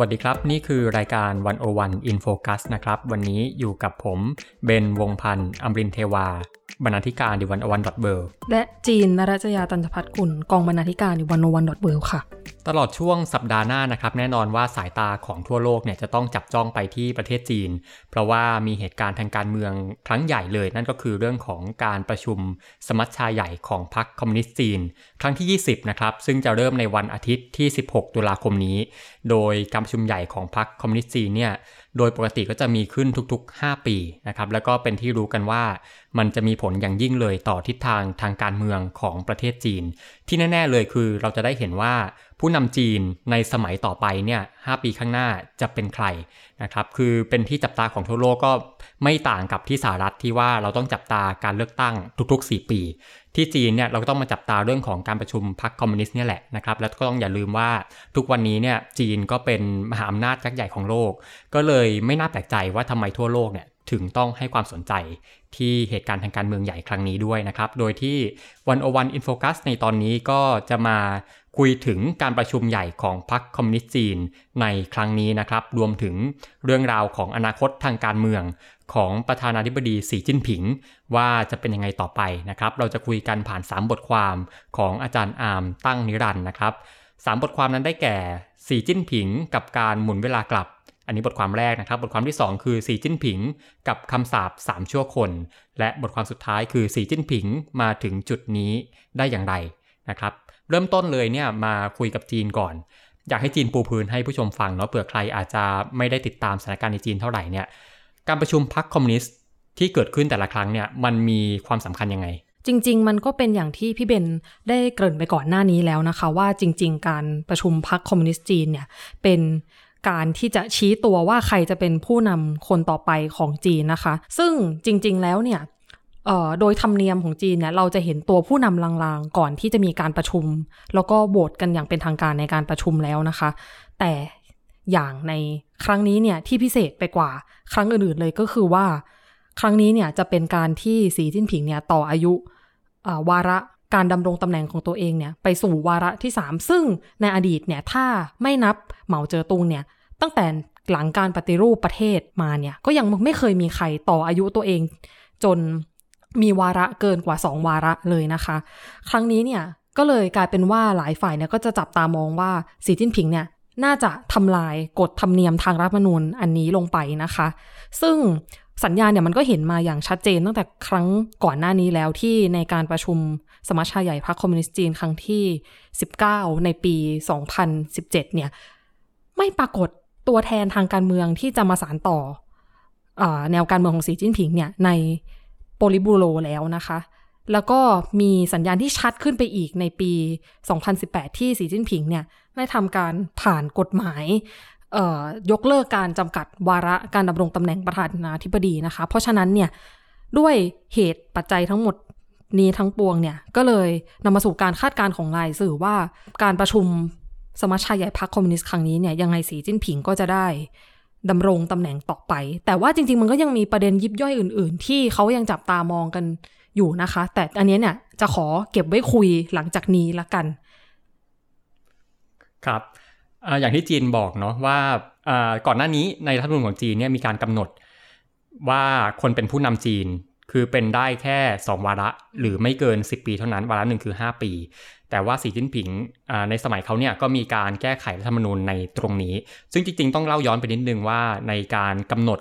วัสดีครับ นี่คือรายการ101 In Focus นะครับ วันนี้อยู่กับผมเบนวงพันธ์อมรินเทวา บรรณาธิการดีวันอวันดอทเบและจีนนรัจยาตันตพัฒน์กุลกองบรรณาธิการอยู่วันโนวันดอทเวิค่ะ ตลอดช่วงสัปดาห์หน้านะครับ แน่นอนว่าสายตาของทั่วโลกเนี่ยจะต้องจับจ้องไปที่ประเทศจีน เพราะว่ามีเหตุการณ์ทางการเมืองครั้งใหญ่เลย นั่นก็คือเรื่องของการประชุมสมัชชาใหญ่ของพรรคคอมมิวนิสต์จีน ครั้งที่ 20 นะครับ ซึ่งจะเริ่มในวันอาทิตย์ที่ 16 ตุลาคมนี้ โดยการประชุมใหญ่ของพรรคคอมมิวนิสต์จีนเนี่ย โดยปกติก็จะมีขึ้นทุกๆ 5 ปีนะครับแล้วก็เป็นที่รู้กันว่ามันจะมีผลอย่างยิ่งเลยต่อทิศทางทางการเมืองของประเทศจีน ที่แน่ ๆเลยคือเราจะได้เห็นว่าผู้นำจีนในสมัยต่อไปเนี่ย5ปีข้างหน้าจะเป็นใครนะครับคือเป็นที่จับตาของทั่วโลกก็ไม่ต่างกับที่สหรัฐที่ว่าเราต้องจับตาการเลือกตั้งทุกๆ 4 ปี ที่จีนเนี่ยเราก็ต้องมาจับตาเรื่องของการประชุมพรรคคอมมิวนิสต์เนี่ยแหละนะครับแล้วก็ต้องอย่าลืมว่าทุกวันนี้เนี่ยจีนก็เป็นมหาอำนาจยักษ์ใหญ่ของโลก ก็เลยไม่น่าแปลกใจว่าทำไมทั่วโลกเนี่ยถึงต้องให้ความสนใจที่เหตุการณ์ทางการเมืองใหญ่ครั้งนี้ด้วยนะครับ โดยที่ One-O-One In Focus ในตอนนี้ก็จะมา คุยถึงการประชุมใหญ่ของพรรคคอมมิวนิสต์จีนในครั้งนี้นะครับ รวมถึงเรื่องราวของอนาคตทางการเมือง ของประธานาธิบดีสีจิ้นผิง ว่าจะเป็นยังไงต่อไปนะครับ เราจะคุยกันผ่าน 3 บทความของอาจารย์อาร์มตั้งนิรันด์นะครับสามบทความนั้นได้แก่สีจิ้นผิง กับการหมุนเวลากลับอันนี้บทความแรกนะครับ บทความที่ 2 คือสีจิ้นผิง กับคำสาป3ชั่วคน และบทความสุดท้ายคือสีจิ้นผิงมาถึงจุดนี้ได้อย่างไรนะครับ เริ่มต้นเลยเนี่ยมาคุยกับจีนก่อน อยากให้จีนปูพื้นให้ผู้ชมฟังเนาะเผื่อใครอาจจะไม่ได้ติดตามสถานการณ์ในจีนเท่าไหร่เนี่ยการประชุมพรรคคอมมิวนิสต์ที่เกิดขึ้นแต่ละครั้งเนี่ยมันมีความสำคัญยังไง จริง ๆ มันก็เป็นอย่างที่พี่เบนได้เกริ่นไปก่อนหน้านี้แล้วนะคะ ว่าจริง ๆ การประชุมพรรคคอมมิวนิสต์จีนเนี่ยเป็นการที่จะชี้ตัวว่าใครจะเป็นผู้นำคนต่อไปของจีนนะคะ ซึ่งจริง ๆ แล้วเนี่ย โดยธรรมเนียมของจีนเนี่ยเราจะเห็นตัวผู้นำลางๆ ก่อนที่จะมีการประชุม แล้วก็โหวตกันอย่างเป็นทางการในการประชุมแล้วนะคะ แต่อย่างในครั้งนี้เนี่ยที่พิเศษไปกว่าครั้งอื่นๆเลยก็คือว่า ครั้งนี้เนี่ยจะเป็นการที่สีจิ้นผิงเนี่ยต่ออายุวาระการดำรงตำแหน่งของตัวเองเนี่ยไปสู่วาระที่ 3 ซึ่งในอดีตเนี่ยถ้าไม่นับเหมาเจ๋อตุงเนี่ยตั้งแต่หลังการปฏิรูปประเทศมาเนี่ยก็ยังไม่เคยมีใครต่ออายุตัวเอง จน มีวาระเกินกว่า 2 วาระเลยนะคะ ครั้งนี้เนี่ยก็เลยกลายเป็นว่าหลายฝ่ายเนี่ยก็จะจับตามองว่าสีจิ้นผิงเนี่ยน่าจะทำลายกฎธรรมเนียมทางรัฐมนูญอันนี้ลงไปนะคะ ซึ่งสัญญาณเนี่ยมันก็เห็นมาอย่างชัดเจนตั้งแต่ครั้งก่อนหน้านี้แล้วที่ในการประชุมสมัชชาใหญ่พรรคคอมมิวนิสต์จีนครั้งที่ 19 ในปี 2017 เนี่ยไม่ปรากฏตัวแทนทางการเมืองที่จะมาสานต่ออแนวการเมืองของสีจิ้นผิงเนี่ยใน โปลิบูโรแล้วนะคะ แล้วก็มีสัญญาณที่ชัดขึ้นไปอีกในปี 2018 ที่สีจิ้นผิงเนี่ยได้ทำการผ่านกฎหมายยกเลิกการจำกัดวาระการดำรงตำแหน่งประธานาธิบดีนะคะ เพราะฉะนั้นเนี่ยด้วยเหตุปัจจัยทั้งหมดนี้ทั้งปวงเนี่ยก็เลยนำมาสู่การคาดการณ์ของรายสื่อว่าการประชุมสมัชชาใหญ่พรรคคอมมิวนิสต์ครั้งนี้เนี่ยยังไงสีจิ้นผิงก็จะได้ ดำรงตำแหน่งต่อไป แต่ว่าจริง ๆ มันก็ยังมีประเด็นยิบย่อยอื่น ๆ ที่เขายังจับตามองกันอยู่นะคะ แต่อันนี้เนี่ยจะขอเก็บไว้คุยหลังจากนี้ละกัน ครับออย่างที่จีนบอกเนาะว่าก่อนหน้านี้ในรัฐธรรมนูญของจีนเนี่ยมีการกำหนดว่าคนเป็นผู้นำจีนคือเป็นได้แค่ 2 วาระ หรือไม่เกิน 10 ปีเท่านั้น วาระหนึ่งคือ 5 ปี แต่ว่าสีจิ้นผิงในสมัยเขาเนี่ยก็มีการแก้ไขรัฐธรรมนูญในตรงนี้ ซึ่งจริงๆ ต้องเล่าย้อนไปนิดนึงว่าในการกำหนด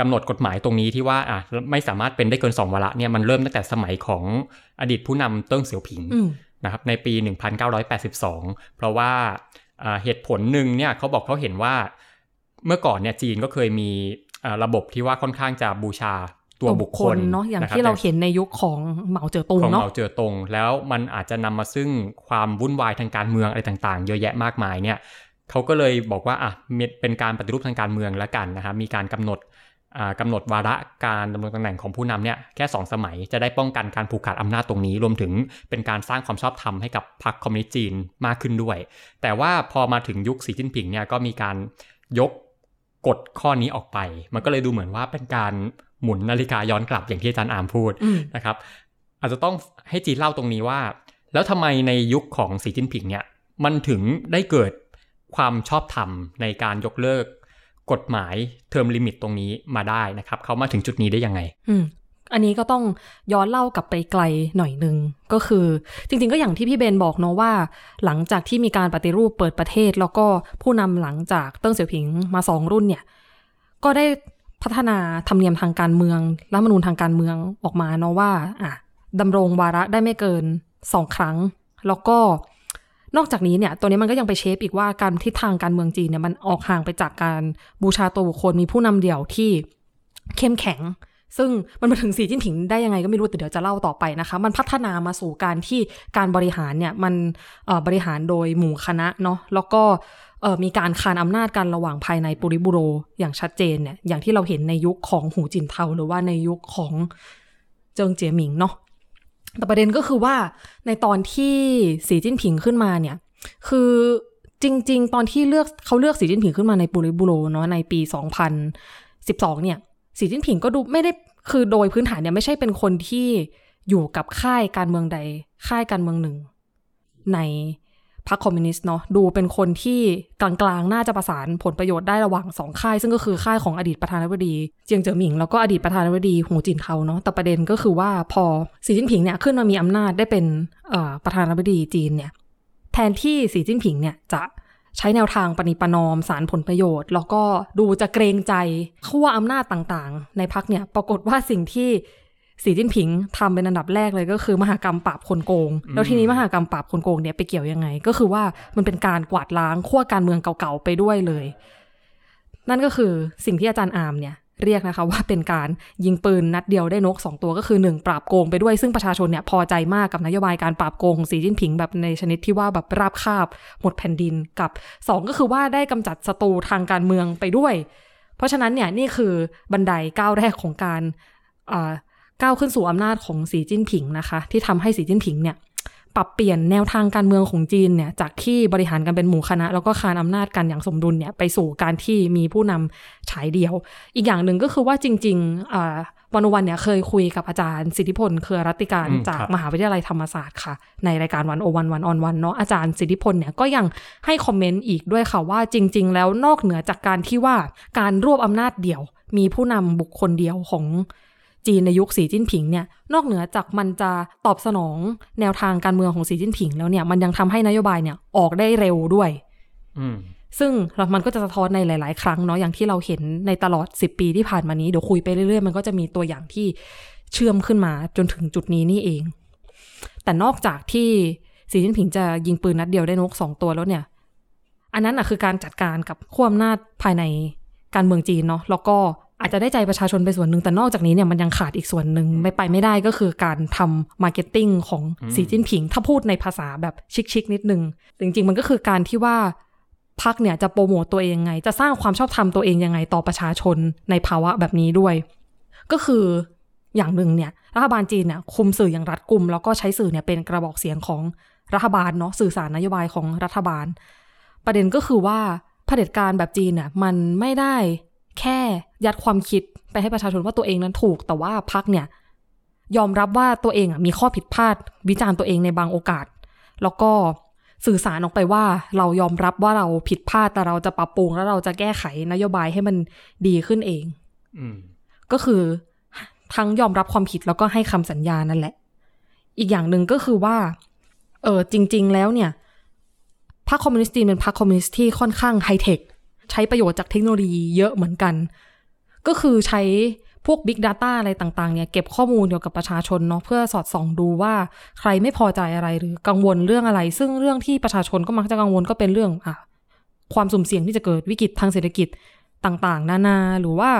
กำหนดกฎหมายตรงนี้ที่ว่าไม่สามารถเป็นได้เกิน 2 วาระเนี่ยมันเริ่มตั้งแต่สมัยของอดีตผู้นำเติ้งเสี่ยวผิงนะครับในปี 1982 เพราะว่าเหตุผลหนึ่งเนี่ยเขาบอกเขาเห็นว่าเมื่อก่อนเนี่ยจีนก็เคยมีระบบที่ว่าค่อนข้างจะบูชา ตัวบุคคลเนาะอย่างที่เราเห็นในยุคของเหมาเจ๋อตงเนาะของเหมาเจ๋อตง แล้วมันอาจจะนำมาซึ่งความวุ่นวายทางการเมืองอะไรต่างๆ เยอะแยะมากมายเนี่ยเขาก็เลยบอกว่าอะเป็นการปฏิรูปทางการเมืองแล้วกันนะครับมีการกำหนดกำหนดวาระการดำรงตำแหน่งของผู้นำเนี่ยแค่สองสมัยจะได้ป้องกันการผูกขาดอำนาจตรงนี้ รวมถึงเป็นการสร้างความชอบธรรมให้กับพรรคคอมมิวนิสต์จีนมากขึ้นด้วย แต่ว่าพอมาถึงยุคสีจิ้นผิงเนี่ยก็มีการยกกฎข้อนี้ออกไป มันก็เลยดูเหมือนว่าเป็นการ หมุนนาฬิกาย้อนกลับอย่างที่อาจารย์อามพูดนะครับ อาจจะต้องให้จีนเล่าตรงนี้ว่า แล้วทำไมในยุคของสีจิ้นผิงเนี่ย มันถึงได้เกิดความชอบธรรมในการยกเลิก กฎหมายเทอมลิมิตตรงนี้มาได้นะครับเขามาถึงจุดนี้ได้ยังไง อืมอันนี้ก็ต้องย้อนเล่ากลับไปไกลหน่อยหนึ่งก็คือจริงๆก็อย่างที่พี่เบนบอกเนาะว่า หลังจากที่มีการปฏิรูปเปิดประเทศ แล้วก็ผู้นำหลังจากเติ้งเสี่ยวผิงมาสองรุ่นเนี่ย ก็ได้ พัฒนาธรรมเนียมทางการเมืองรัฐมนูญทางการเมืองออกมาเนาะว่าอะดำรงวาระได้ไม่เกินสองครั้ง แล้วก็นอกจากนี้เนี่ย ตัวนี้มันก็ยังไปเชฟอีกว่าการทิศทางการเมืองจีนเนี่ยมันออกห่างไปจากการบูชาตัวบุคคลมีผู้นำเดี่ยวที่เข้มแข็ง ซึ่งมันมาถึงสีจิ้นผิงได้ยังไงก็ไม่รู้แต่เดี๋ยวจะเล่าต่อไปนะคะ มันพัฒนามาสู่การที่การบริหารเนี่ยมันบริหารโดยหมู่คณะเนาะแล้วก็มีการคานอำนาจกันระหว่างภายในปุริบุโรอย่างชัดเจนเนี่ยอย่างที่เราเห็นในยุคของหูจินเทาหรือว่าในยุคของเจิงเจียหมิงเนาะแต่ประเด็นก็คือว่าในตอนที่สีจิ้นผิงขึ้นมาเนี่ยคือจริง ๆ ตอนที่เลือกเขาเลือกสีจิ้นผิงขึ้นมาในปุริบุโรเนาะในปี 2012 เนี่ย สีจิ้นผิงก็ดูไม่ได้คือโดยพื้นฐานเนี่ยไม่ใช่เป็นคนที่อยู่กับค่ายการเมืองใด ค่ายการเมืองหนึ่ง ในพรรคคอมมิวนิสต์เนาะดูเป็นคนที่กลางๆ น่าจะประสานผลประโยชน์ได้ระหว่างสองค่าย ซึ่งก็คือค่ายของอดีตประธานาธิบดีเจียงเจ๋อหมิงแล้วก็อดีตประธานาธิบดีหูจินเทาเนาะแต่ประเด็นก็คือว่าพอสีจิ้นผิงเนี่ยขึ้นมามีอำนาจได้เป็นประธานาธิบดีจีนเนี่ยแทนที่สีจิ้นผิงเนี่ยจะ ใช้แนวทางปณิปนอมสารผลประโยชน์ แล้วก็ดูจะเกรงใจขั้วอำนาจต่างๆ ในพักเนี่ยปรากฏว่าสิ่งที่สีจิ้นผิงทำเป็นอันดับแรกเลยก็คือ มหากรรมปราบคนโกง แล้วทีนี้มหากรรมปราบคนโกงเนี่ยไปเกี่ยวยังไง ก็คือว่ามันเป็นการกวาดล้างขั้วการเมืองเก่าๆไปด้วยเลย นั่นก็คือสิ่งที่อาจารย์อามเนี่ย เรียกนะคะว่าเป็นการยิงปืนนัดเดียวได้นกสองตัวก็คือหนึ่งปราบโกงไปด้วยซึ่งประชาชนเนี่ยพอใจมากกับนโยบายการปราบโกงของสีจิ้นผิงแบบในชนิดที่ว่าแบบราบคาบหมดแผ่นดินกับ 2 ก็คือว่าได้กำจัดศัตรูทางการเมืองไปด้วย เพราะฉะนั้นเนี่ยนี่คือบันไดก้าวแรกของการก้าวขึ้นสู่อำนาจของสีจิ้นผิงนะคะ ที่ทำให้สีจิ้นผิงเนี่ย ปรับเปลี่ยนแนวทางการเมืองของจีนเนี่ยจากที่บริหารกันเป็นหมู่คณะ แล้วก็คานอำนาจกันอย่างสมดุลเนี่ยไปสู่การที่มีผู้นำฉายเดียว อีกอย่างหนึ่งก็คือว่าจริงๆวันวันเนี่ยเคยคุยกับอาจารย์สิทธิพลเครือรัติการจากมหาวิทยาลัยธรรมศาสตร์ค่ะ ในรายการวันโอวันวันออนวันเนาะอาจารย์สิทธิพลเนี่ยก็ยังให้คอมเมนต์อีกด้วยค่ะว่าจริง ๆ แล้วนอกเหนือจากการที่ว่าการรวบอำนาจเดี่ยว มีผู้นำบุคคลเดียวของ จีนในยุคสีจิ้นผิงเนี่ยนอกเหนือจากมันจะตอบสนองแนวทางการเมืองของสีจิ้นผิงแล้วเนี่ยมันยังทำให้นโยบายเนี่ยออกได้เร็วด้วยซึ่งมันก็จะสะท้อนในหลาย ๆ ครั้งเนาะอย่างที่เราเห็นในตลอด 10 ปีที่ผ่านมานี้เดี๋ยวคุยไปเรื่อย ๆ มันก็จะมีตัวอย่างที่เชื่อมขึ้นมาจนถึงจุดนี้นี่เอง แต่นอกจากที่สีจิ้นผิงจะยิงปืนนัดเดียวได้นกสองตัวแล้วเนี่ย อันนั้นอะคือการจัดการกับขั้วอำนาจภายในการเมืองจีนเนาะแล้วก็ อาจจะได้ใจประชาชนไปส่วนหนึ่งแต่นอกจากนี้เนี่ยมันยังขาดอีกส่วนหนึ่งไม่ไปไม่ได้ก็คือการทำ marketing ของสีจิ้นผิง ถ้าพูดในภาษาแบบชิคๆนิดนึง จริง ๆ มันก็คือการที่ว่าพรรคเนี่ยจะโปรโมตตัวเองยังไง จะสร้างความชอบธรรมตัวเองยังไงต่อประชาชนในภาวะแบบนี้ด้วย ก็คืออย่างหนึ่งเนี่ยรัฐบาลจีนเนี่ยคุมสื่ออย่างรัดกุม แล้วก็ใช้สื่อเนี่ยเป็นกระบอกเสียงของรัฐบาลเนาะสื่อสารนโยบายของรัฐบาล ประเด็นก็คือว่าเผด็จการแบบจีนเนี่ยมันไม่ได้ แค่ยัดความคิดไปให้ประชาชนว่าตัวเองนั้นถูก แต่ว่าพักเนี่ย ยอมรับว่าตัวเองอะมีข้อผิดพลาด วิจารณ์ตัวเองในบางโอกาส แล้วก็สื่อสารออกไปว่าเรายอมรับว่าเราผิดพลาดแต่เราจะปรับปรุงแล้วเราจะแก้ไขนโยบายให้มันดีขึ้นเองก็คือทั้งยอมรับความผิดแล้วก็ให้คำสัญญานั่นแหละ อีกอย่างหนึ่งก็คือว่า เออจริง ๆ แล้วเนี่ยพรรคคอมมิวนิสต์จีนเป็นพรรคคอมมิวนิสต์ที่ค่อนข้างไฮเทค ใช้ประโยชน์จากเทคโนโลยีเยอะเหมือนกัน ก็คือใช้พวก Big Data อะไรต่างๆเนี่ยเก็บข้อมูลเกี่ยวกับประชาชนเนาะเพื่อสอดส่องดูว่าใครไม่พอใจอะไรหรือกังวลเรื่องอะไร ซึ่งเรื่องที่ประชาชนก็มักจะกังวลก็เป็นเรื่องอะความสุ่มเสี่ยงที่จะเกิดวิกฤตทางเศรษฐกิจต่างๆ นานาหรือว่า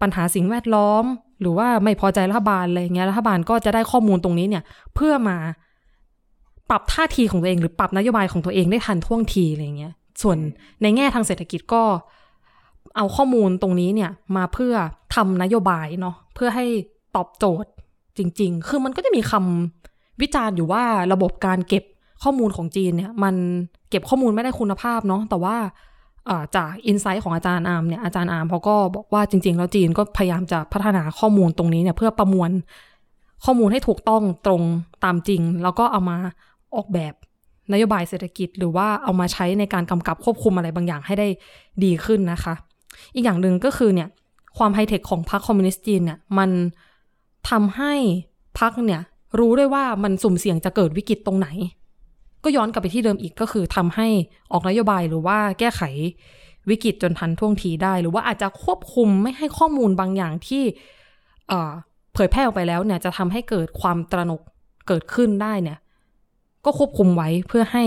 ปัญหาสิ่งแวดล้อม หรือว่าไม่พอใจรัฐบาลอะไรเงี้ยรัฐบาลก็จะได้ข้อมูลตรงนี้เนี่ยเพื่อมาปรับท่าทีของตัวเอง หรือปรับนโยบายของตัวเองได้ทันท่วงทีอะไรเงี้ย ส่วนในแง่ทางเศรษฐกิจก็เอาข้อมูลตรงนี้เนี่ยมาเพื่อทำนโยบายเนาะเพื่อให้ตอบโจทย์จริง ๆ คือมันก็จะมีคำวิจารณ์อยู่ว่าระบบการเก็บข้อมูลของจีนเนี่ยมันเก็บข้อมูลไม่ได้คุณภาพเนาะแต่ว่าจาก insight ของอาจารย์อาร์มเนี่ยอาจารย์อาร์มเขาก็บอกว่าจริง ๆ แล้วจีนก็พยายามจะพัฒนาข้อมูลตรงนี้เนี่ยเพื่อประมวลข้อมูลให้ถูกต้องตรงตามจริง แล้วก็เอามาออกแบบ นโยบายเศรษฐกิจ หรือว่าเอามาใช้ในการกำกับควบคุมอะไรบางอย่างให้ได้ดีขึ้นนะคะ อีกอย่างหนึ่งก็คือเนี่ยความไฮเทคของพรรคคอมมิวนิสต์จีนเนี่ยมันทำให้พรรคเนี่ยรู้ได้ว่ามันสุ่มเสี่ยงจะเกิดวิกฤตตรงไหน ก็ย้อนกลับไปที่เดิมอีกก็คือทำให้ออกนโยบายหรือว่าแก้ไขวิกฤตจนทันท่วงทีได้ หรือว่าอาจจะควบคุมไม่ให้ข้อมูลบางอย่างที่เผยแพร่ออกไปแล้วเนี่ยจะทำให้เกิดความตระหนกเกิดขึ้นได้เนี่ย ก็ควบคุมไว้เพื่อให้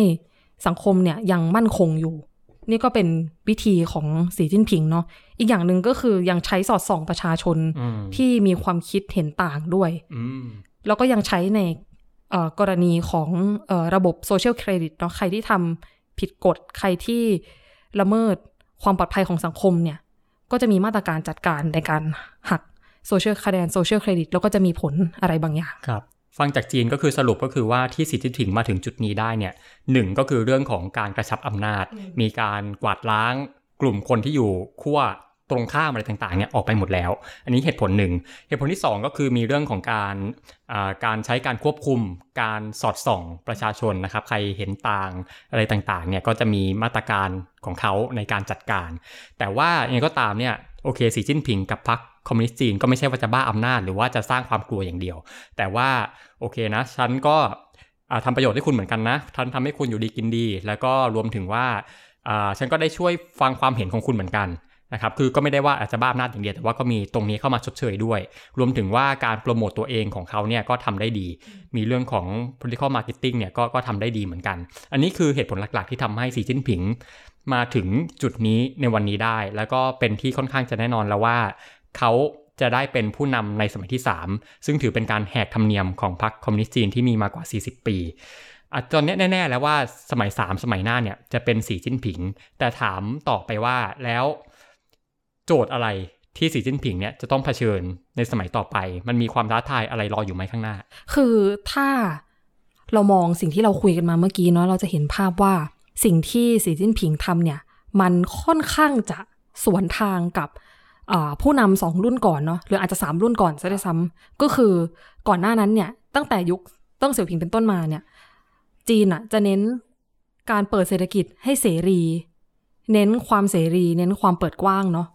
สังคมเนี่ยยังมั่นคงอยู่ นี่ก็เป็นวิธีของสีจิ้นผิงเนาะอีกอย่างหนึ่งก็คือยังใช้สอดส่องประชาชนที่มีความคิดเห็นต่างด้วยแล้วก็ยังใช้ในกรณีของระบบ social credit เนาะใครที่ทำผิดกฎใครที่ละเมิดความปลอดภัยของสังคมเนี่ย ก็จะมีมาตรการจัดการในการหักโซเชียลคะแนน social credit แล้วก็จะมีผลอะไรบางอย่างครับ ฟังจากจีนก็คือสรุปก็คือว่าที่สีจิ้นผิงมาถึงจุดนี้ได้เนี่ยหนึ่งก็คือเรื่องของการกระชับอำนาจ มีการกวาดล้างกลุ่มคนที่อยู่ขั้วตรงข้ามอะไรต่างๆเนี่ยออกไปหมดแล้ว อันนี้เหตุผลหนึ่ง เหตุผลที่ 2 ก็คือมีเรื่องของการการใช้การควบคุม การสอดส่องประชาชนนะครับ ใครเห็นต่างอะไรต่างๆเนี่ยก็จะมีมาตรการของเขาในการจัดการ แต่ว่ายังไงก็ตามเนี่ยโอเคสีจิ้นผิงกับพรรค คอมมิวนิสต์จีนก็ไม่ใช่ว่าจะบ้าอำนาจ หรือว่าจะสร้างความกลัวอย่างเดียว แต่ว่าโอเคนะ ฉันก็ทำประโยชน์ให้คุณเหมือนกันนะฉันทำให้คุณอยู่ดีกินดี แล้วก็รวมถึงว่าฉันก็ได้ช่วยฟังความเห็นของคุณเหมือนกันนะครับ คือก็ไม่ได้ว่าอาจจะบ้าอำนาจอย่างเดียว แต่ว่าก็มีตรงนี้เข้ามาชดเชยด้วย รวมถึงว่าการโปรโมตตัวเองของเขาเนี่ยก็ทำได้ดี มีเรื่องของ political marketing เนี่ยก็ก็ทำได้ดีเหมือนกัน อันนี้คือเหตุผลหลักๆ ที่ทำให้สีจิ้นผิง มาถึงจุดนี้ในวันนี้ได้ แล้วก็เป็นที่ค่อนข้างจะแน่นอนแล้วว่า เขาจะได้เป็นผู้นำในสมัยที่ 3 ซึ่งถือเป็นการแหกธรรมเนียมของพรรคคอมมิวนิสต์จีนที่มีมากว่า 40 ปีอาจนนี้แน่ ๆ แล้วว่าสมัย 3 สมัยหน้าเนี่ยจะเป็นสีจิ้นผิง แต่ถามต่อไปว่าแล้วโจทย์อะไรที่สีจิ้นผิงเนี่ยจะต้องเผชิญในสมัยต่อไป มันมีความท้าทายอะไรรออยู่ไหมข้างหน้า คือถ้าเรามองสิ่งที่เราคุยกันมาเมื่อกี้เนาะเราจะเห็นภาพว่าสิ่งที่สีจิ้นผิงทำเนี่ย มันค่อนข้างจะสวนทางกับ ผู้นำสองรุ่นก่อนเนาะหรืออาจจะสามรุ่นก่อนซะด้วยซ้ำก็คือก่อนหน้านั้นเนี่ย ตั้งแต่ยุคต้องเสี่ยวผิงเป็นต้นมาเนี่ย จีนอะจะเน้นการเปิดเศรษฐกิจให้เสรี เน้นความเสรี เน้นความเปิดกว้างเนาะ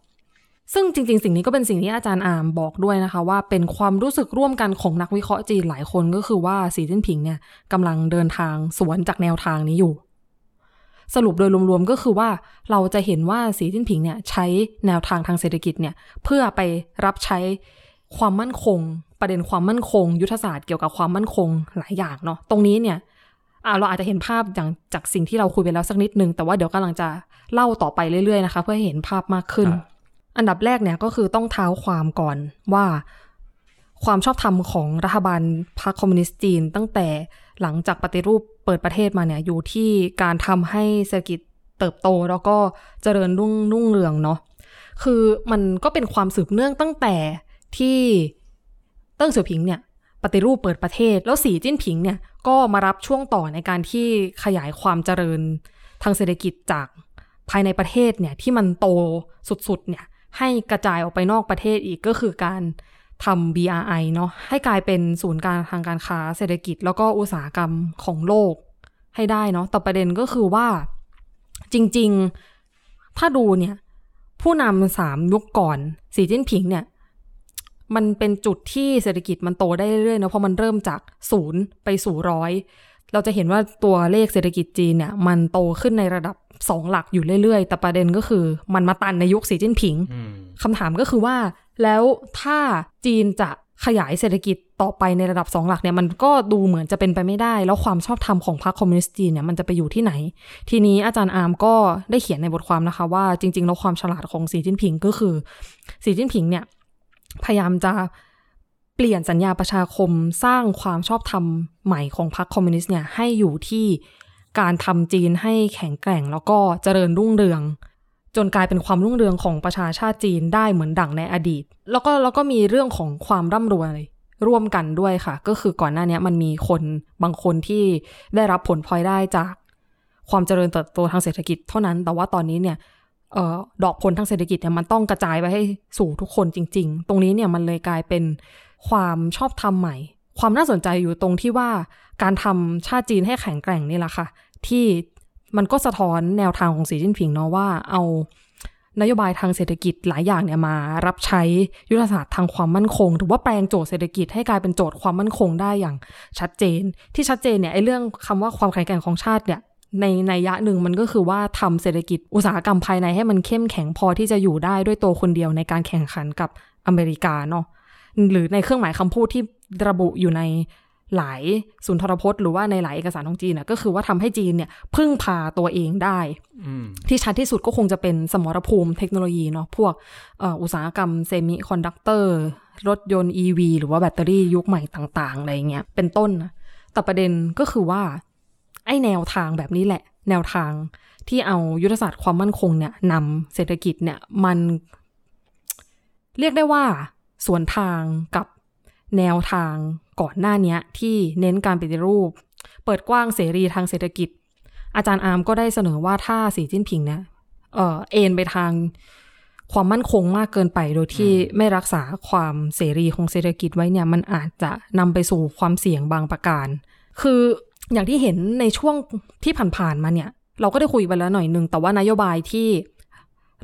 ซึ่งจริง ๆ สิ่งนี้ก็เป็นสิ่งที่อาจารย์อามบอกด้วยนะคะ ว่าเป็นความรู้สึกร่วมกันของนักวิเคราะห์จีนหลายคนก็คือว่าสีจิ้นผิงเนี่ยกำลังเดินทางสวนจากแนวทางนี้อยู่ สรุปโดยรวมๆก็คือว่าเราจะเห็นว่าสีจิ้นผิงเนี่ยใช้แนวทางทางเศรษฐกิจเนี่ยเพื่อไปรับใช้ความมั่นคง ประเด็นความมั่นคง ยุทธศาสตร์เกี่ยวกับความมั่นคงหลายอย่างเนาะตรงนี้เนี่ยเราอาจจะเห็นภาพอย่างจากสิ่งที่เราคุยไปแล้วสักนิดนึง แต่ว่าเดี๋ยวกำลังจะเล่าต่อไปเรื่อยๆนะคะ เพื่อให้เห็นภาพมากขึ้น อันดับแรกเนี่ยก็คือต้องเท้าความก่อนว่าความชอบธรรมของรัฐบาลพรรคคอมมิวนิสต์จีน ตั้งแต่ หลังจากปฏิรูปเปิดประเทศมาเนี่ยอยู่ที่การทำให้เศรษฐกิจเติบโตแล้วก็เจริญรุ่งรุ่งเรืองเนาะคือมันก็เป็นความสืบเนื่องตั้งแต่ที่เติ้งเสี่ยวผิงเนี่ยปฏิรูปเปิดประเทศ แล้วสีจิ้นผิงเนี่ยก็มารับช่วงต่อในการที่ขยายความเจริญทางเศรษฐกิจจากภายในประเทศเนี่ยที่มันโตสุดๆเนี่ยให้กระจายออกไปนอกประเทศอีกก็คือการ ทำ BRI เนาะให้กลายเป็นศูนย์การทางการค้าเศรษฐกิจ แล้วก็อุตสาหกรรมของโลกให้ได้เนาะแต่ประเด็นก็คือว่าจริงๆ ถ้าดูเนี่ย ผู้นำสามยุคก่อนสีจิ้นผิงเนี่ย มันเป็นจุดที่เศรษฐกิจมันโตได้เรื่อยๆเนาะเพราะมันเริ่มจากศูนย์ไปสู่ร้อยเราจะเห็นว่าตัวเลขเศรษฐกิจจีนเนี่ย มันโตขึ้นในระดับสองหลักอยู่เรื่อยๆ แต่ประเด็นก็คือ มันมาตันในยุคสีจิ้นผิงคำถามก็คือว่า แล้วถ้าจีนจะขยายเศรษฐกิจต่อไปในระดับสองหลักเนี่ยมันก็ดูเหมือนจะเป็นไปไม่ได้ แล้วความชอบธรรมของพรรคคอมมิวนิสต์จีนเนี่ยมันจะไปอยู่ที่ไหน ทีนี้อาจารย์อาร์มก็ได้เขียนในบทความนะคะว่าจริงๆแล้วความฉลาดของสีจิ้นผิงก็คือสีจิ้นผิงเนี่ยพยายามจะเปลี่ยนสัญญาประชาคมสร้างความชอบธรรมใหม่ของพรรคคอมมิวนิสต์เนี่ยให้อยู่ที่การทำจีนให้แข็งแกร่งแล้วก็เจริญรุ่งเรือง จนกลายเป็นความรุ่งเรืองของประชาชาติจีนได้เหมือนดั่งในอดีต แล้วก็แล้วก็มีเรื่องของความร่ำรวย ร่วมกันด้วยค่ะ ก็คือก่อนหน้านี้มันมีคนบางคนที่ได้รับผลพลอยได้จากความเจริญเติบโตทางเศรษฐกิจเท่านั้น แต่ว่าตอนนี้เนี่ยออดอกผลทางเศรษฐกิจเนี่ยมันต้องกระจายไปให้สู่ทุกคนจริง ๆ ตรงนี้เนี่ยมันเลยกลายเป็นความชอบธรรมใหม่ ความน่าสนใจอยู่ตรงที่ว่าการทำชาติจีนให้แข็งแกร่งนี่แหละค่ะ ที่ มันก็สะท้อนแนวทางของสีจิ้นผิงเนาะว่าเอานโยบายทางเศรษฐกิจหลายอย่างเนี่ยมา รับใช้ยุทธศาสตร์ทางความมั่นคงหรือว่าแปลงโจทย์เศรษฐกิจให้กลายเป็นโจทย์ความมั่นคงได้อย่างชัดเจน ที่ชัดเจนเนี่ยไอ้เรื่องคำว่าความแข็งแกร่งของชาติเนี่ยในในยะหนึ่งมันก็คือว่าทำเศรษฐกิจอุตสาหกรรมภายในให้มันเข้มแข็งพอที่จะอยู่ได้ด้วยตัวคนเดียวในการแข่งขันกับอเมริกาเนาะหรือในเครื่องหมายคำพูดที่ระบุอยู่ใน หลายสุนทรพจน์หรือว่าในหลายเอกสารของจีนน่ะก็คือว่าทำให้จีนเนี่ยพึ่งพาตัวเองได้ที่ชัดที่สุดก็คงจะเป็นสมรภูมิเทคโนโลยีเนาะพวกอุตสาหกรรมเซมิคอนดักเตอร์ รถยนต์ EV หรือว่าแบตเตอรี่ยุคใหม่ต่างๆ อะไรเงี้ยเป็นต้นนะแต่ประเด็นก็คือว่า ไอ้แนวทางแบบนี้แหละ แนวทางที่เอายุทธศาสตร์ความมั่นคงเนี่ยนำเศรษฐกิจเนี่ยมัน เรียกได้ว่าสวนทางกับ แนวทางก่อนหน้านี้ที่เน้นการปฏิรูป เปิดกว้างเสรีทางเศรษฐกิจ อาจารย์อาร์มก็ได้เสนอว่าถ้าสีจิ้นผิงเนี่ยเออเอ็นไปทางความมั่นคงมากเกินไปโดยที่ไม่รักษาความเสรีของเศรษฐกิจไว้เนี่ยมันอาจจะนำไปสู่ความเสี่ยงบางประการ คืออย่างที่เห็นในช่วงที่ผ่านๆมาเนี่ย เราก็ได้คุยไปแล้วหน่อยหนึ่งแต่ว่านโยบายที่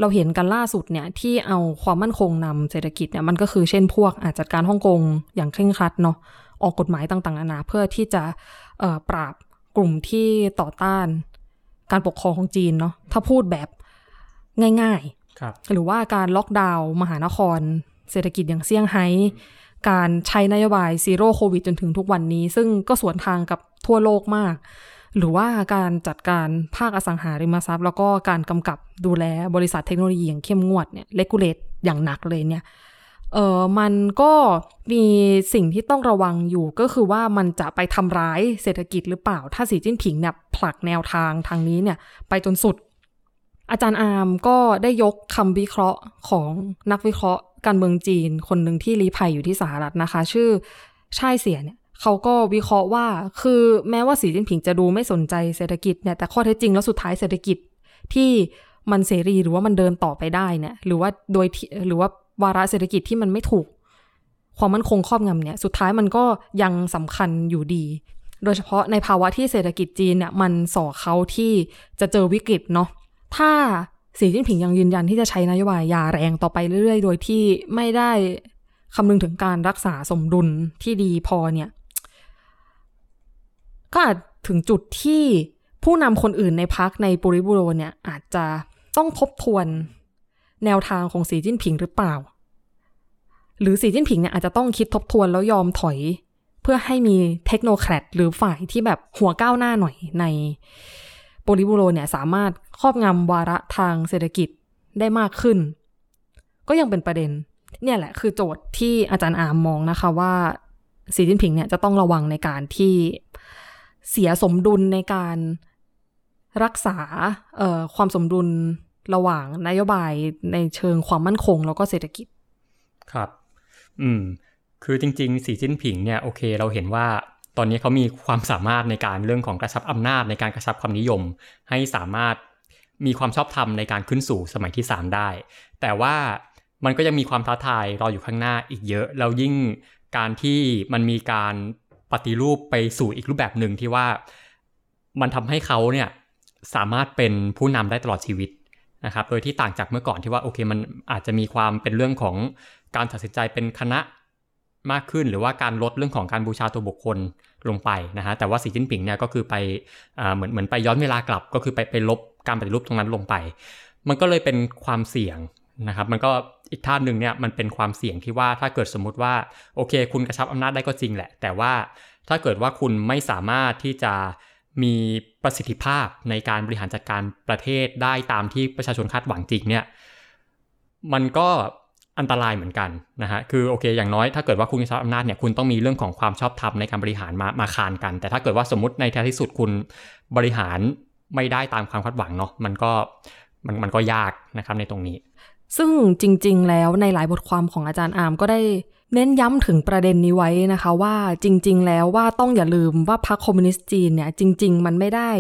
เราเห็นกันล่าสุดเนี่ยที่เอาความมั่นคงนำเศรษฐกิจเนี่ยมันก็คือเช่นพวกอาจจัดการฮ่องกงอย่างเคร่งครัดเนาะออกกฎหมายต่างๆนานาเพื่อที่จะปราบกลุ่มที่ต่อต้าน การปกครองของจีนเนาะถ้าพูดแบบง่ายๆ หรือว่าการล็อกดาวน์มหานคร เศรษฐกิจอย่างเซี่ยงไฮ้การใช้นโยบายซีโร่โควิดจนถึงทุกวันนี้ ซึ่งก็สวนทางกับทั่วโลกมาก หรือว่าการจัดการภาคอสังหาริมทรัพย์ แล้วก็การกำกับดูแลบริษัทเทคโนโลยีอย่างเข้มงวดเนี่ยเลกูเลตอย่างหนักเลยเนี่ยเออมันก็มีสิ่งที่ต้องระวังอยู่ก็คือว่ามันจะไปทำร้ายเศรษฐกิจหรือเปล่า ถ้าสีจิ้นผิงเนี่ยผลักแนวทางทางนี้เนี่ยไปจนสุด อาจารย์อาร์มก็ได้ยกคำวิเคราะห์ของนักวิเคราะห์การเมืองจีน คนหนึ่งที่รีภัยอยู่ที่สหรัฐนะคะ ชื่อชายเสียเนี่ย เขาก็วิเคราะห์ว่า คือแม้ว่าสีจิ้นผิงจะดูไม่สนใจเศรษฐกิจเนี่ย แต่ข้อเท็จจริงแล้วสุดท้ายเศรษฐกิจที่มันเสรีหรือว่ามันเดินต่อไปได้เนี่ย หรือว่าโดยหรือว่าวาระเศรษฐกิจที่มันไม่ถูก ความมั่นคงครอบงำเนี่ย สุดท้ายมันก็ยังสำคัญอยู่ดี โดยเฉพาะในภาวะที่เศรษฐกิจจีนเนี่ยมันส่อเขาที่จะเจอวิกฤตเนาะ ถ้าสีจิ้นผิงยังยืนยันที่จะใช้นโยบายยาแรงต่อไปเรื่อยๆ โดยที่ไม่ได้คำนึงถึงการรักษาสมดุลที่ดีพอเนี่ย ก็อาจถึงจุดที่ผู้นำคนอื่นในพักในปุริบุโรเนี่ยอาจจะต้องทบทวนแนวทางของสีจิ้นผิงหรือเปล่า หรือสีจิ้นผิงเนี่ยอาจจะต้องคิดทบทวนแล้วยอมถอย เพื่อให้มีเทคโนแครดหรือฝ่ายที่แบบหัวก้าวหน้าหน่อยในปุริบุโรเนี่ยสามารถครอบงำวาระทางเศรษฐกิจได้มากขึ้น ก็ยังเป็นประเด็น เนี่ยแหละคือโจทย์ที่อาจารย์อามมองนะคะว่าสีจิ้นผิงเนี่ยจะต้องระวังในการที่ เสียสมดุลในการรักษาความสมดุลระหว่างนโยบายในเชิงความมั่นคง แล้วก็เศรษฐกิจ ครับ อืม คือจริงๆ สีจิ้นผิงเนี่ยโอเคเราเห็นว่าตอนนี้เขามีความสามารถในการเรื่องของกระชับอำนาจในการกระชับความนิยม ให้สามารถมีความชอบธรรมในการขึ้นสู่สมัยที่ 3 ได้ แต่ว่ามันก็ยังมีความท้าทายรออยู่ข้างหน้าอีกเยอะ แล้วยิ่งการที่มันมีการ ปฏิรูปไปสู่อีกรูปแบบหนึ่งที่ว่ามันทำให้เขาเนี่ยสามารถเป็นผู้นำได้ตลอดชีวิตนะครับ โดยที่ต่างจากเมื่อก่อนที่ว่าโอเคมันอาจจะมีความเป็นเรื่องของการตัดสินใจเป็นคณะมากขึ้น หรือว่าการลดเรื่องของการบูชาตัวบุคคลลงไปนะฮะแต่ว่าสีจิ้นผิงเนี่ยก็คือไปเหมือนเหมือนไปย้อนเวลากลับ ก็คือไปไปลบการปฏิรูปตรงนั้นลงไป มันก็เลยเป็นความเสี่ยงนะครับ มันก็ อีกท่านหนึ่งเนี่ยมันเป็นความเสี่ยงที่ว่าถ้าเกิดสมมุติว่าโอเค คุณกระชับอำนาจได้ก็จริงแหละ แต่ว่าถ้าเกิดว่าคุณไม่สามารถที่จะมีประสิทธิภาพในการบริหารจัดการประเทศได้ตามที่ประชาชนคาดหวังจริงเนี่ยมันก็อันตรายเหมือนกันนะฮะคือโอเคอย่างน้อยถ้าเกิดว่าคุณกระชับอำนาจเนี่ยคุณต้องมีเรื่องของความชอบธรรมในการบริหารมามาคานกัน แต่ถ้าเกิดว่าสมมติในท้ายที่สุดคุณบริหารไม่ได้ตามความคาดหวังเนาะมันก็มันมันก็ยากนะครับในตรงนี้ ซึ่งจริง ๆ แล้วในหลายบทความของอาจารย์อามก็ได้เน้นย้ำถึงประเด็นนี้ไว้นะคะว่าจริง ๆ แล้วว่าต้องอย่าลืมว่าพรรคคอมมิวนิสต์จีนเนี่ยจริง ๆ มันไม่ได้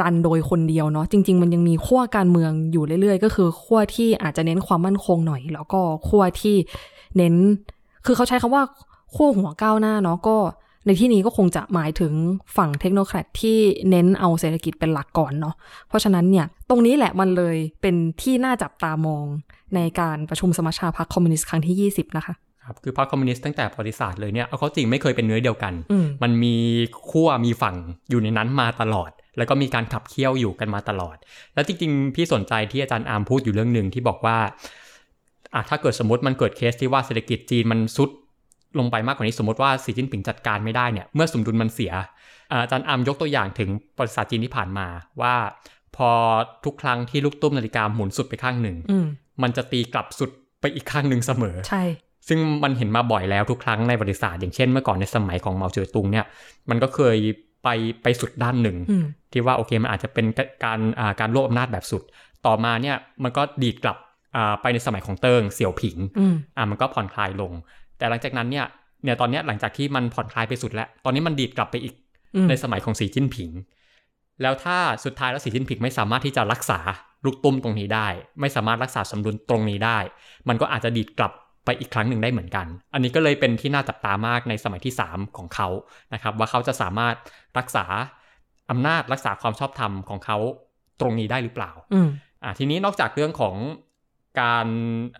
รันโดยคนเดียวเนาะจริง ๆ มันยังมีขั้วการเมืองอยู่เรื่อย ๆ ก็คือขั้วที่อาจจะเน้นความมั่นคงหน่อย แล้วก็ขั้วที่เน้น คือเขาใช้คำว่าขั้วหัวก้าวหน้าเนาะก็ในที่นี้ก็คงจะหมายถึงฝั่ง technocrat ที่เน้นเอาเศรษฐกิจเป็นหลักก่อนเนาะเพราะฉะนั้นเนี่ยตรงนี้แหละมันเลยเป็นที่น่าจับตามอง ในการประชุมสมัชชาพรรคคอมมิวนิสต์ครั้งที่ 20 นะคะครับคือพรรคคอมมิวนิสต์ตั้งแต่ประวัติศาสตร์เลยเนี่ยเอาเขาจริงไม่เคยเป็นเนื้อเดียวกันอืมมันมีขั้วมีฝั่งอยู่ในนั้นมาตลอด แล้วก็มีการขับเคี่ยวอยู่กันมาตลอด แล้วจริงๆ พี่สนใจที่อาจารย์อาร์มพูดอยู่เรื่องหนึ่งที่บอกว่าอะถ้าเกิดสมมติมันเกิดเคสที่ว่าเศรษฐกิจจีนมันทรุดลงไปมากกว่านี้สมมติว่าสีจิ้นผิงจัดการไม่ได้เนี่ยเมื่อสมดุลมันเสียอ่าอาจารย์อาร์มยกตัวอย่างถึงประวัติศาสตร์จีนที่ผ่านมาว่า พอทุกครั้งที่ลูกตุ้มนาฬิกาหมุนสุดไปข้างหนึ่งอื มมันจะตีกลับสุดไปอีกข้างหนึ่งเสมอ ใช่ ซึ่งมันเห็นมาบ่อยแล้วทุกครั้งในประวัติศาสตร์อย่างเช่นเมื่อก่อนในสมัยของเหมาเจ๋อตุงเนี่ย มันก็เคยไปไปสุดด้านหนึ่งอืมที่ว่าโอเคมันอาจจะเป็นการอ่าการรวบอำนาจแบบสุด ต่อมาเนี่ยมันก็ดีดกลับอ่าไปในสมัยของเติงเสี่ยวผิงอืมอ่ามันก็ผ่อนคลายลง แต่หลังจากนั้นเนี่ยเนี่ยตอนเนี้ยหลังจากที่มันผ่อนคลายไปสุดแล้ว ตอนนี้มันดีดกลับไปอีกอืมในสมัยของสีจิ้นผิง แล้วถ้าสุดท้ายแล้วสีจิ้นผิงไม่สามารถที่จะรักษา ลูกตุ้มตรงนี้ได้ ไม่สามารถรักษาสมดุลตรงนี้ได้ มันก็อาจจะดีดกลับไปอีกครั้งหนึ่งได้เหมือนกัน อันนี้ก็เลยเป็นที่น่าจับตามากในสมัยที่ 3 ของเขานะครับ ว่าเขาจะสามารถรักษาอำนาจรักษาความชอบธรรมของเขาตรงนี้ได้หรือเปล่าอืมอ่า ทีนี้นอกจากเรื่องของการ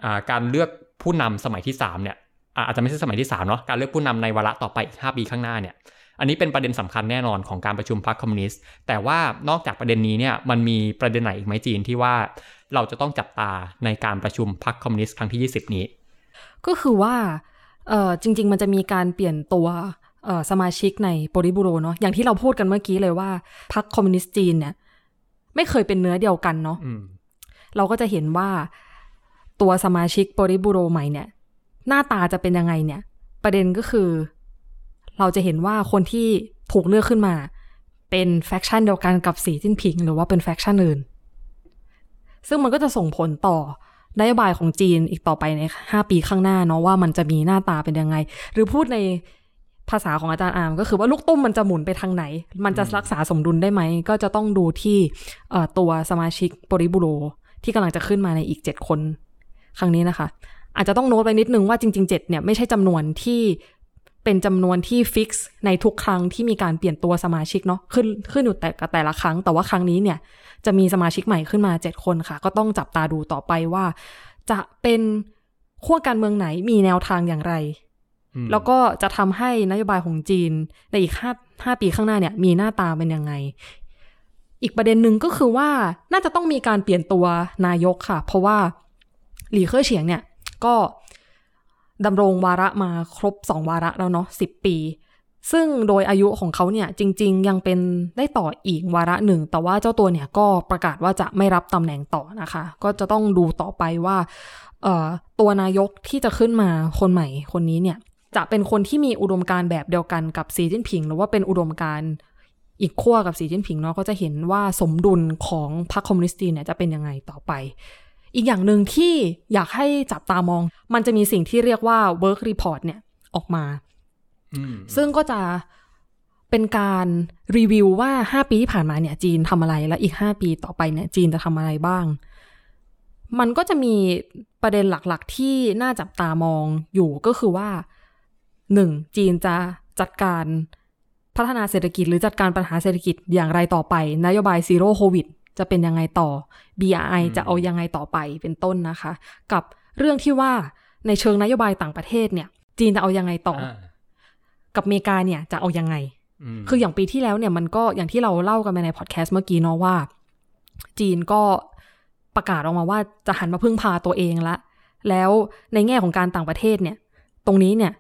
อ่าการเลือกผู้นำสมัยที่3เนี่ยอ่าอาจจะไม่ใช่สมัยที่3เนาะการเลือกผู้นำในวาระต่อไปอีก5ปีข้างหน้าเนี่ย อันนี้เป็นประเด็นสำคัญแน่นอนของการประชุมพรรคคอมมิวนิสต์ แต่ว่านอกจากประเด็นนี้เนี่ยมันมีประเด็นไหนอีกไหมจีนที่ว่าเราจะต้องจับตาในการประชุมพรรคคอมมิวนิสต์ครั้งที่ 20 นี้ ก็คือว่าเออจริง ๆ มันจะมีการเปลี่ยนตัวเอ่อสมาชิกในโปริบูโรเนาะอย่างที่เราพูดกันเมื่อกี้เลยว่าพรรคคอมมิวนิสต์จีนเนี่ยไม่เคยเป็นเนื้อเดียวกันเนาะอืมเราก็จะเห็นว่าตัวสมาชิกโปริบูโรใหม่เนี่ย หน้าตาจะเป็นยังไงเนี่ย ประเด็นก็คือ เราจะเห็นว่าคนที่ถูกเลือกขึ้นมา เป็น faction เดียวกันกับสีจิ้นผิง หรือว่าเป็น faction อื่น ซึ่งมันก็จะส่งผลต่อนโยบายของจีนอีกต่อไปใน 5 ปีข้างหน้าเนาะว่ามันจะมีหน้าตาเป็นยังไง หรือพูดในภาษาของอาจารย์อามก็คือว่าลูกตุ้มมันจะหมุนไปทางไหน มันจะรักษาสมดุลได้ไหม ก็จะต้องดูที่ตัวสมาชิกโปริบูโร ที่กำลังจะขึ้นมาในอีก 7 คน ครั้งนี้นะคะ อาจจะต้องโน้ตไปนิดนึงว่าจริง ๆ 7เนี่ยไม่ใช่จำนวนที่ เป็นจำนวนที่ฟิกซ์ในทุกครั้งที่มีการเปลี่ยนตัวสมาชิกเนาะขึ้นขึ้นอยู่แต่กับแต่ละครั้ง แต่ว่าครั้งนี้เนี่ย จะมีสมาชิกใหม่ขึ้นมา 7 คนค่ะ ก็ต้องจับตาดูต่อไปว่า จะเป็นขั้วการเมืองไหนมีแนวทางอย่างไรอืมแล้วก็จะทำให้นโยบายของจีนในอีกห้าห้าปีข้างหน้าเนี่ย มีหน้าตาเป็นยังไง อีกประเด็นหนึ่งก็คือว่าน่าจะต้องมีการเปลี่ยนตัวนายกค่ะ เพราะว่าหลีเค่อเฉียงเนี่ย ก็ ดำรงวาระมาครบสองวาระแล้วเนาะสิบปี ซึ่งโดยอายุของเขาเนี่ยจริง ๆ ยังเป็นได้ต่ออีกวาระหนึ่ง แต่ว่าเจ้าตัวเนี่ยก็ประกาศว่าจะไม่รับตำแหน่งต่อนะคะ ก็จะต้องดูต่อไปว่าตัวนายกที่จะขึ้นมาคนใหม่คนนี้เนี่ยจะเป็นคนที่มีอุดมการแบบเดียวกันกับสีจิ้นผิง หรือว่าเป็นอุดมการอีกขั้วกับสีจิ้นผิงเนาะก็จะเห็นว่าสมดุลของพรรคคอมมิวนิสต์เนี่ยจะเป็นยังไงต่อไป อีกอย่างหนึ่งที่อยากให้จับตามอง มันจะมีสิ่งที่เรียกว่า work report เนี่ยออกมาอืมซึ่งก็จะเป็นการรีวิวว่า 5 ปีที่ผ่านมาเนี่ยจีนทำอะไรและอีก 5 ปีต่อไปเนี่ยจีนจะทำอะไรบ้าง มันก็จะมีประเด็นหลักๆ ที่น่าจับตามองอยู่ก็คือว่า 1. จีนจะจัดการพัฒนาเศรษฐกิจหรือจัดการปัญหาเศรษฐกิจอย่างไรต่อไป นโยบายซีโร่โควิด จะเป็นยังไงต่อ BRI จะเอายังไงต่อไปเป็นต้นนะคะ กับเรื่องที่ว่าในเชิงนโยบายต่างประเทศเนี่ย จีนจะเอายังไงต่ออ่ากับอเมริกาเนี่ยจะเอายังไงมคืออย่างปีที่แล้วเนี่ยมันก็อย่างที่เราเล่ากันไปในพอดแคสต์เมื่อกี้เนาะว่า จีนก็ประกาศออกมาว่าจะหันมาพึ่งพาตัวเองละ แล้วในแง่ของการต่างประเทศเนี่ย ตรงนี้เนี่ย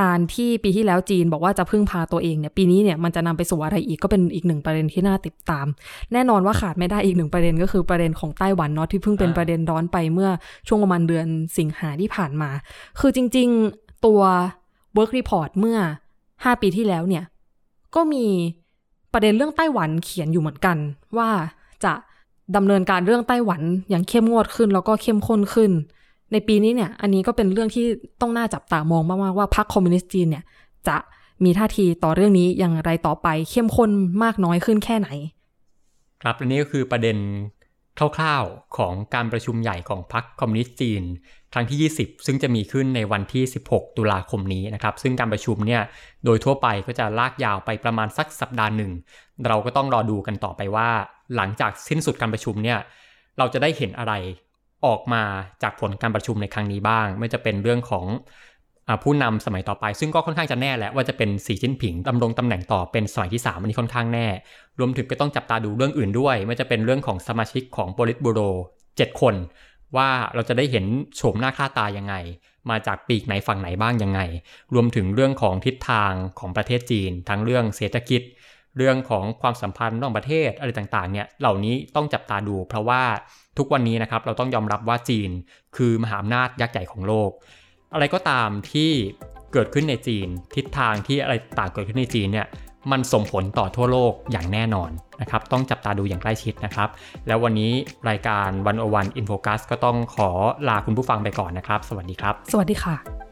การที่ปีที่แล้วจีนบอกว่าจะพึ่งพาตัวเองเนี่ยปีนี้เนี่ยมันจะนำไปสู่อะไรอีกก็เป็นอีกหนึ่งประเด็นที่น่าติดตาม แน่นอนว่าขาดไม่ได้อีกหนึ่งประเด็นก็คือประเด็นของไต้หวันเนาะที่เพิ่งเป็นประเด็นร้อนไปเมื่อช่วงประมาณเดือนสิงหาที่ผ่านมา คือจริง ๆตัว work report เมื่อ 5 ปีที่แล้วเนี่ยก็มีประเด็นเรื่องไต้หวันเขียนอยู่เหมือนกัน ว่าจะดำเนินการเรื่องไต้หวันอย่างเข้มงวดขึ้น แล้วก็เข้มข้นขึ้น ในปีนี้เนี่ย อันนี้ก็เป็นเรื่องที่ต้องน่าจับตามองมากๆว่าพรรคคอมมิวนิสต์จีนเนี่ย จะมีท่าทีต่อเรื่องนี้อย่างไรต่อไปเข้มข้นมากน้อยขึ้นแค่ไหน ครับและนี่ก็คือประเด็นคร่าวๆของการประชุมใหญ่ของพรรคคอมมิวนิสต์จีน ครั้งที่ 20 ซึ่งจะมีขึ้นในวันที่ 16 ตุลาคมนี้นะครับ ซึ่งการประชุมเนี่ยโดยทั่วไปก็จะลากยาวไปประมาณสักสัปดาห์หนึ่ง เราก็ต้องรอดูกันต่อไปว่า หลังจากสิ้นสุดการประชุมเนี่ยเราจะได้เห็นอะไร ออกมาจากผลการประชุมในครั้งนี้บ้าง ไม่จะเป็นเรื่องของผู้นำสมัยต่อไป ซึ่งก็ค่อนข้างจะแน่แหละว่าจะเป็นสีจิ้นผิงดำรงตำแหน่งต่อเป็นสมัยที่ 3 อันนี้ค่อนข้างแน่ รวมถึงก็ต้องจับตาดูเรื่องอื่นด้วย ไม่จะเป็นเรื่องของสมาชิกของโปลิตบูโร7คน ว่าเราจะได้เห็นโฉมหน้าค่าตายังไง มาจากปีกไหนฝั่งไหนบ้างยังไง รวมถึงเรื่องของทิศทางของประเทศจีน ทั้งเรื่องเศรษฐกิจ เรื่องของความสัมพันธ์ระหว่างประเทศอะไรต่างๆเนี่ยเหล่านี้ต้องจับตาดู เพราะว่าทุกวันนี้นะครับเราต้องยอมรับว่าจีน คือมหาอำนาจยักษ์ใหญ่ของโลก อะไรก็ตามที่เกิดขึ้นในจีน ทิศทางที่อะไรต่างเกิดขึ้นในจีนเนี่ยมันส่งผลต่อทั่วโลกอย่างแน่นอนนะครับ ต้องจับตาดูอย่างใกล้ชิดนะครับ แล้ววันนี้รายการวันโอวันอินโฟกัสก็ต้องขอลาคุณผู้ฟังไปก่อนนะครับ สวัสดีครับ สวัสดีค่ะ